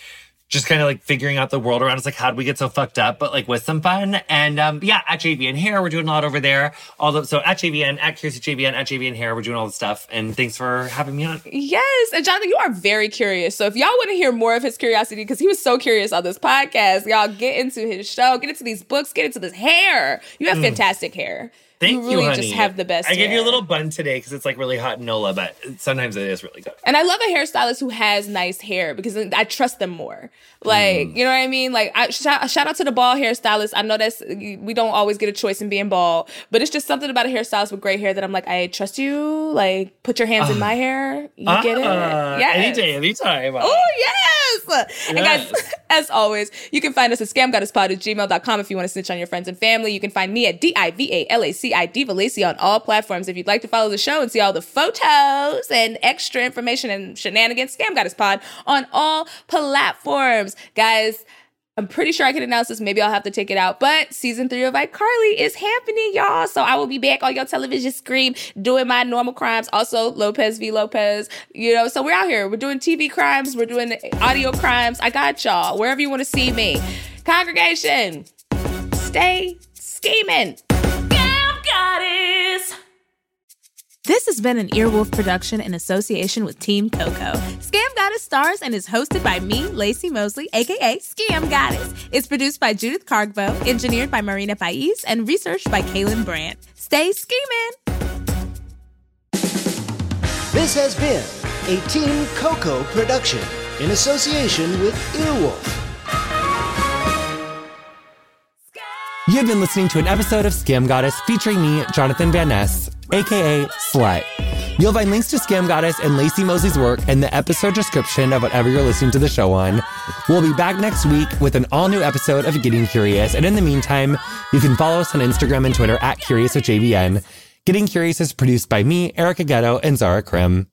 just kind of like figuring out the world around us, like how do we get so fucked up, but like with some fun. And um, yeah, at JVN Hair, we're doing a lot over there. All the so at JVN, at Curious at JVN, at JVN Hair, we're doing all the stuff. And thanks for having me on. Yes, and Jonathan, you are very curious. So if y'all want to hear more of his curiosity, because he was so curious on this podcast, y'all get into his show, get into these books, get into this hair. You have mm. fantastic hair. Thank you, really you just have the best. I hair. gave you a little bun today because it's like really hot in NOLA, but sometimes it is really good. And I love a hairstylist who has nice hair because I trust them more. Like, mm. you know what I mean? Like, I, shout, shout out to the bald hairstylist. I know that's we don't always get a choice in being bald, but it's just something about a hairstylist with gray hair that I'm like, I trust you. Like, put your hands uh, in my hair. You uh, get it? Ah, yeah. Any day, anytime. Oh yes. yes. And guys, as always, you can find us at scamgoddesspod at gmail.com if you want to snitch on your friends and family. You can find me at D I V A L A C I D Valacy on all platforms. If you'd like to follow the show and see all the photos and extra information and shenanigans, Scam Goddess Pod on all platforms. Guys, I'm pretty sure I can announce this. Maybe I'll have to take it out. But season three of iCarly is happening, y'all. So I will be back on your television screen doing my normal crimes. Also, Lopez v. Lopez. You know, so we're out here. We're doing TV crimes. We're doing audio crimes. I got y'all. Wherever you want to see me. Congregation, stay scheming. Goddess. This has been an Earwolf production in association with Team Coco. Scam Goddess stars and is hosted by me, Laci Mosley, aka Scam Goddess. It's produced by Judith Cargbo, engineered by Marina Pais, and researched by Kaylin Brandt. Stay scheming! This has been a Team Coco production in association with Earwolf. You've been listening to an episode of Scam Goddess featuring me, Jonathan Van Ness, aka Slut. You'll find links to Scam Goddess and Laci Mosley's work in the episode description of whatever you're listening to the show on. We'll be back next week with an all new episode of Getting Curious. And in the meantime, you can follow us on Instagram and Twitter at Curious with JVN. Getting Curious is produced by me, Erica Getto, and Zara Krim.